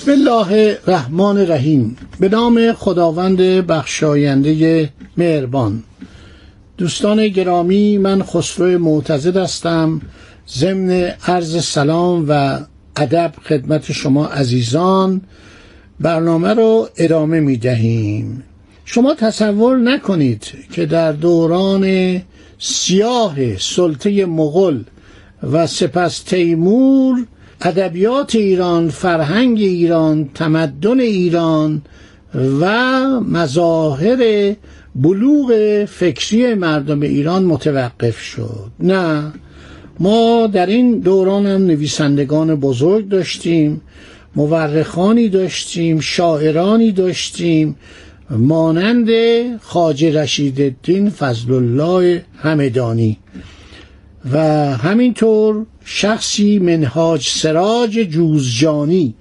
بسم الله الرحمن الرحیم. به نام خداوند بخشاینده مهربان. دوستان گرامی من خسرو معتزد هستم. ضمن عرض سلام و ادب خدمت شما عزیزان برنامه رو ادامه می دهیم شما تصور نکنید که در دوران سیاه سلطه مغل و سپس تیمور ادبیات ایران فرهنگ ایران تمدن ایران و مظاهر بلوغ فکری مردم ایران متوقف شد. نه ما در این دوران هم نویسندگان بزرگ داشتیم مورخانی داشتیم شاعرانی داشتیم مانند خاج رشید الدین فضل الله همدانی و همینطور شخصی منهاج سراج جوزجانی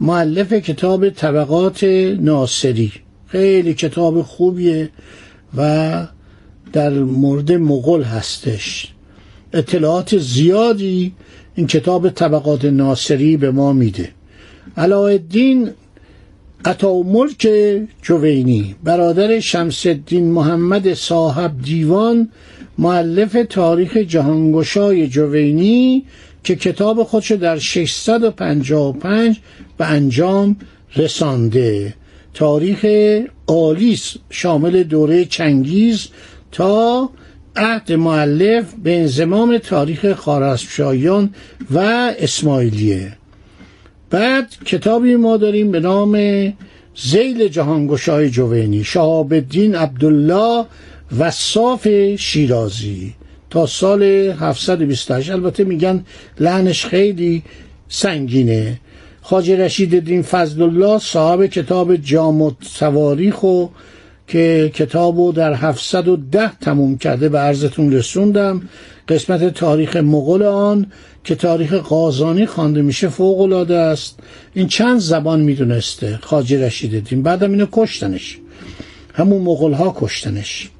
معلف کتاب طبقات ناصری. خیلی کتاب خوبیه و در مورد مغل هستش. اطلاعات زیادی این کتاب طبقات ناصری به ما میده. علاءالدین عطا ملک جوینی. برادر شمس الدین محمد صاحب دیوان معلف تاریخ جهانگشای جوینی که کتاب خودشو در 655 به انجام رسانده. تاریخ آلیس شامل دوره چنگیز تا عهد معلف به انزمام تاریخ خارزمشاهیان و اسماعیلیه. بعد کتابی ما داریم به نام زیل جهانگشای جوینی شهاب الدین عبدالله وصاف شیرازی. تا سال 728 البته میگن لعنش خیلی سنگینه. خاج رشید الدین فضل الله صاحب کتاب تواریخ و که کتابو در 710 تموم کرده به عرضتون رسوندم. قسمت تاریخ مغول آن که تاریخ قازانی خوانده میشه فوق العاده است. این چند زبان می‌دونسته؟ خاج رشید الدین. بعدم اینو کشتنش. همون مغول ها کشتنش.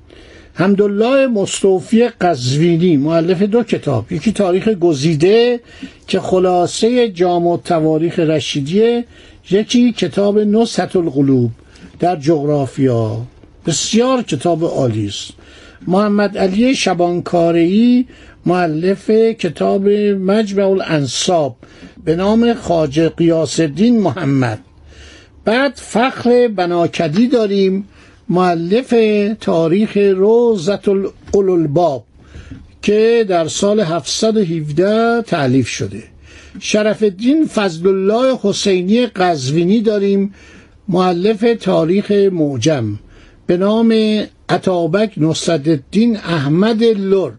حمدالله مصطفی قزوینی معلف دو کتاب. یکی تاریخ گزیده که خلاصه جامع تواریخ رشیدیه یکی کتاب نصحت القلوب در جغرافیا. بسیار کتاب عالی است. محمد علی شبانکاری معلف کتاب مجمع الانصاب به نام خاجه قیاس الدین محمد. بعد فخر بناکدی داریم معلف تاریخ روزت الالباب که در سال 717 تعلیف شده شرف الدین فضل الله حسینی قزوینی داریم معلف تاریخ معجم به نام عطابک نصرالدین احمد لرد.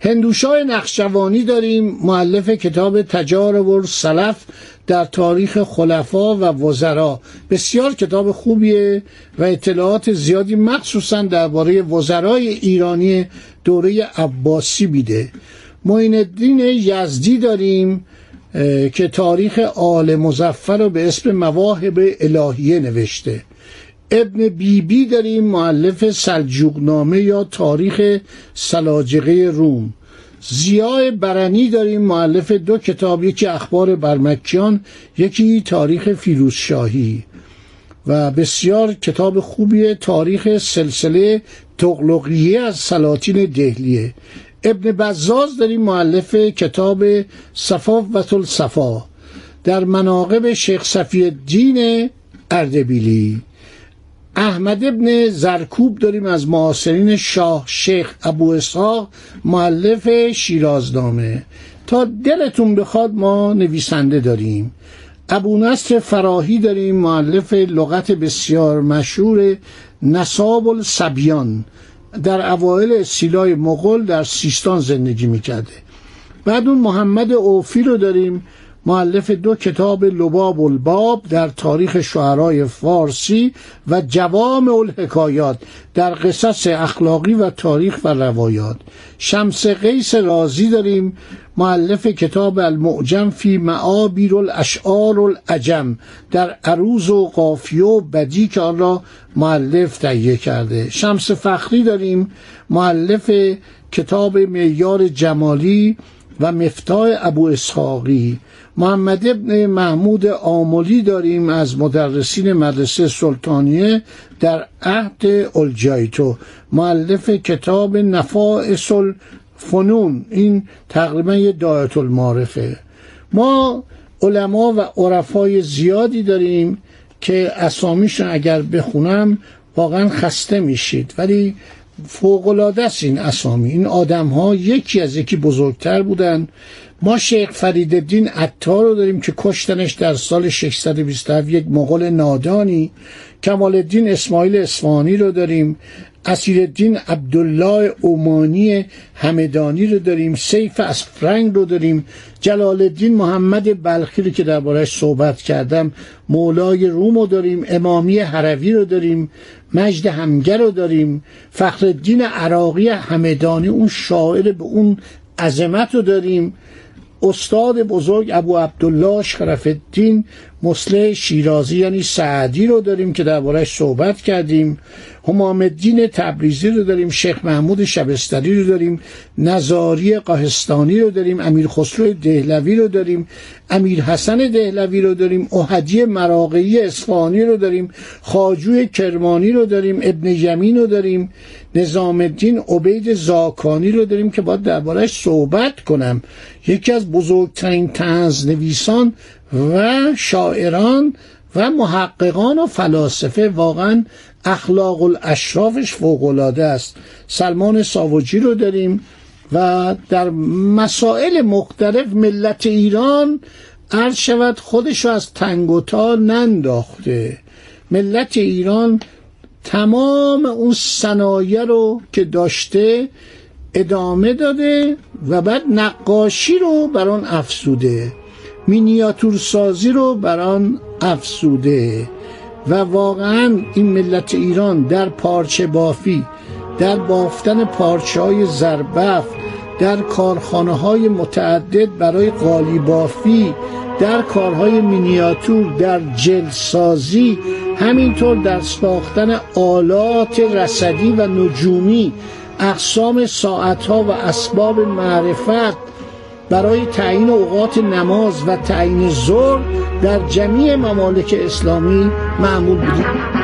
هندوشاه نقشوانی داریم معلف کتاب تجارب سلف در تاریخ خلفا و وزرا. بسیار کتاب خوبیه و اطلاعات زیادی مخصوصا درباره وزرای ایرانی دوره عباسی بیده معین الدین یزدی داریم که تاریخ آل مزفر رو به اسم مواهب الهیه نوشته. ابن بیبی بی داریم معلف سلجوقنامه یا تاریخ سلاجقه روم. زیای برنی داریم معلف دو کتاب یکی اخبار برمکیان یکی تاریخ فیروزشاهی. و بسیار کتاب خوبی تاریخ سلسله تغلقیه از سلاطین دهلیه. ابن بزاز داریم معلف کتاب صفا و صفا در مناقب شیخ صفی الدین اردبیلی. احمد ابن زرکوب داریم از معاصرین شاه شیخ ابو اسحاق معلف شیرازنامه. تا دلتون بخواد ما نویسنده داریم. ابو نصر فراهی داریم معلف لغت بسیار مشهور نصاب السبیان در اوایل سیلای مغول در سیستان زندگی می‌کرده. بعد اون محمد اوفی رو داریم معلف دو کتاب لباب الباب در تاریخ شعرای فارسی و جوام الحکایات در قصص اخلاقی و تاریخ و روایات. شمس قیس رازی داریم معلف کتاب المعجم فی معابیر الاشعار العجم در عروض و قافیه و بدی که آن را معلف تهیه کرده. شمس فخری داریم معلف کتاب معیار جمالی و مفتاح ابو اسحاقی. محمد ابن محمود آملی داریم از مدرسین مدرسه سلطانیه در عهد الجایتو. معلف کتاب نفائس الفنون این تقریبا یه دایت المعرفه ما علما و عرفای زیادی داریم که اسامیشون اگر بخونم واقعا خسته میشید. ولی فوقلاده است این اسامی. این آدم ها یکی از یکی بزرگتر بودن ما شیخ فریدالدین عطار رو داریم که کشتنش در سال 627 یک مغول نادانی کمال الدین اسماعیل اصفهانی رو داریم اسیرالدین عبدالله اومانی همدانی رو داریم سیف از فرنگ رو داریم جلال الدین محمد بلخی رو که دربارهش صحبت کردم مولای روم رو داریم امامی حروی رو داریم مجد همگر رو داریم فخرالدین عراقی همدانی اون شاعر به اون عظمت رو داریم. استاد بزرگ ابو عبدالله شرف الدین مسلح شیرازی یعنی سعدی رو داریم که دربارهش صحبت کردیم. همام الدین تبریزی رو داریم. شیخ محمود شبستری رو داریم. نظاری قاهستانی رو داریم. امیر خسرو دهلوی رو داریم. امیر حسن دهلوی رو داریم. احدی مراقعی اصفهانی رو داریم. خاجوی کرمانی رو داریم. ابن یمین رو داریم. نظام الدین عبید زاکانی رو داریم که باید دربارهش صحبت کنم. یکی از بزرگترین تنز نویسان و شاعران و محققان و فلاسفه واقعا اخلاق الاشرافش فوقالعاده است. سلمان ساوجی رو داریم و در مسائل مختلف ملت ایران عرض شود خودش رو از تنگوتا ننداخته. ملت ایران تمام اون صنایع رو که داشته ادامه داده و بعد نقاشی رو بر آن افسوده مینیاتور سازی رو بر آن افسوده و واقعا این ملت ایران در پارچه بافی در بافتن پارچه های زربف در کارخانه های متعدد برای قالی بافی در کارهای مینیاتور در جلسازی همینطور در ساختن آلات رسدی و نجومی اقسام ساعتها و اسباب معرفت برای تعیین اوقات نماز و تعیین ظهر در جمیع ممالک اسلامی معمول بودید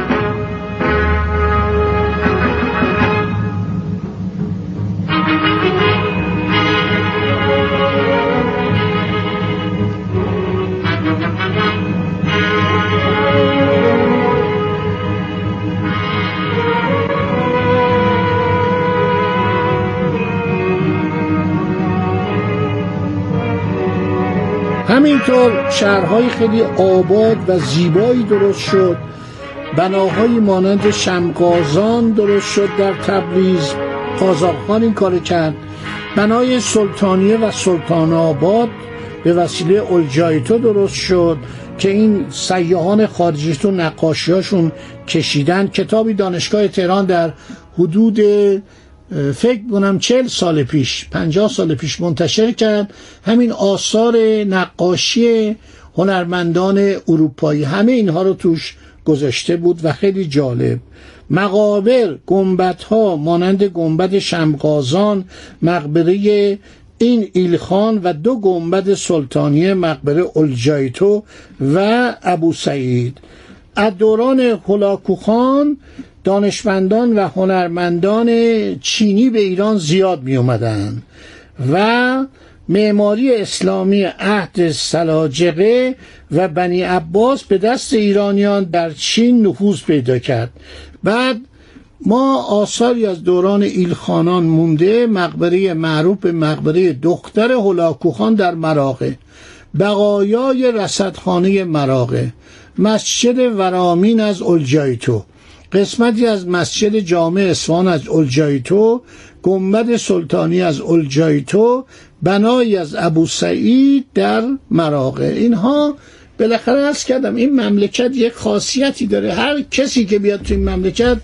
همینطور شهرهای خیلی آباد و زیبایی درست شد. بناهای مانند شمقازان درست شد در تبریز. قازاقخان این کار کرد. بنای سلطانیه و سلطان آباد به وسیله الجایتو درست شد که این سیاهان خارجی تو نقاشیاشون کشیدن. کتابی دانشگاه تهران در حدود فکر کنم چل سال پیش پنجاه سال پیش منتشر کرد. همین آثار نقاشی هنرمندان اروپایی همه اینها رو توش گذاشته بود و خیلی جالب. مقابر گنبت ها مانند گنبد شمقازان مقبره این ایلخان و دو گنبد سلطانی مقبره الجایتو و ابو سعید. از دوران هلاکوخان دانشمندان و هنرمندان چینی به ایران زیاد می اومدن و معماری اسلامی عهد سلاجقه و بنی عباس به دست ایرانیان در چین نفوذ پیدا کرد. بعد ما آثاری از دوران ایلخانان مونده مقبره معروف به مقبره دختر هلاکوخان در مراغه بقایای رصدخانه مراغه مسجد ورامین از الجایتو قسمتی از مسجد جامع اصفهان از الجایتو گنبد سلطانی از الجایتو بنایی از ابو سعید در مراغه اینها بالاخره ارز کردم این مملکت یک خاصیتی داره. هر کسی که بیاد تو این مملکت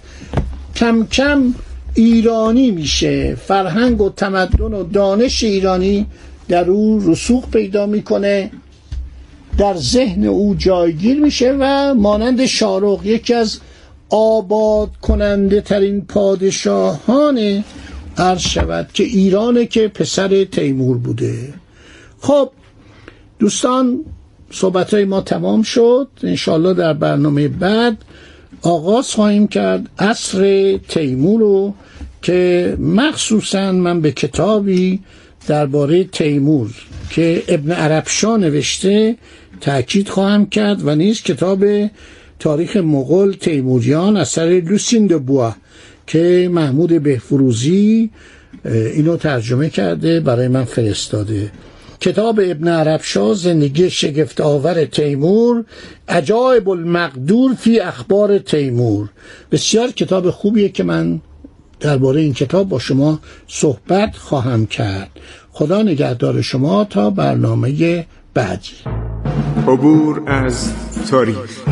کم کم ایرانی میشه. فرهنگ و تمدن و دانش ایرانی در او رسوخ پیدا می‌کنه. در ذهن او جایگیر میشه و مانند شارق یکی از آباد کننده ترین پادشاهان عرض شود که ایرانه که پسر تیمور بوده. خب دوستان صحبت های ما تمام شد. انشالله در برنامه بعد آغاز خواهیم کرد عصر تیمور رو که مخصوصا من به کتابی درباره تیمور که ابن عربشا نوشته تاکید خواهم کرد و نیز کتاب تاریخ مغول تیموریان اثر لوسین بوا که محمود بهفروزی اینو ترجمه کرده برای من فرستاده. کتاب ابن عربشا زندگی شگفت آور تیمور عجایب المقدور فی اخبار تیمور. بسیار کتاب خوبیه که من درباره این کتاب با شما صحبت خواهم کرد. خدا نگهدار شما تا برنامه بعدی. عبور از تاریخ.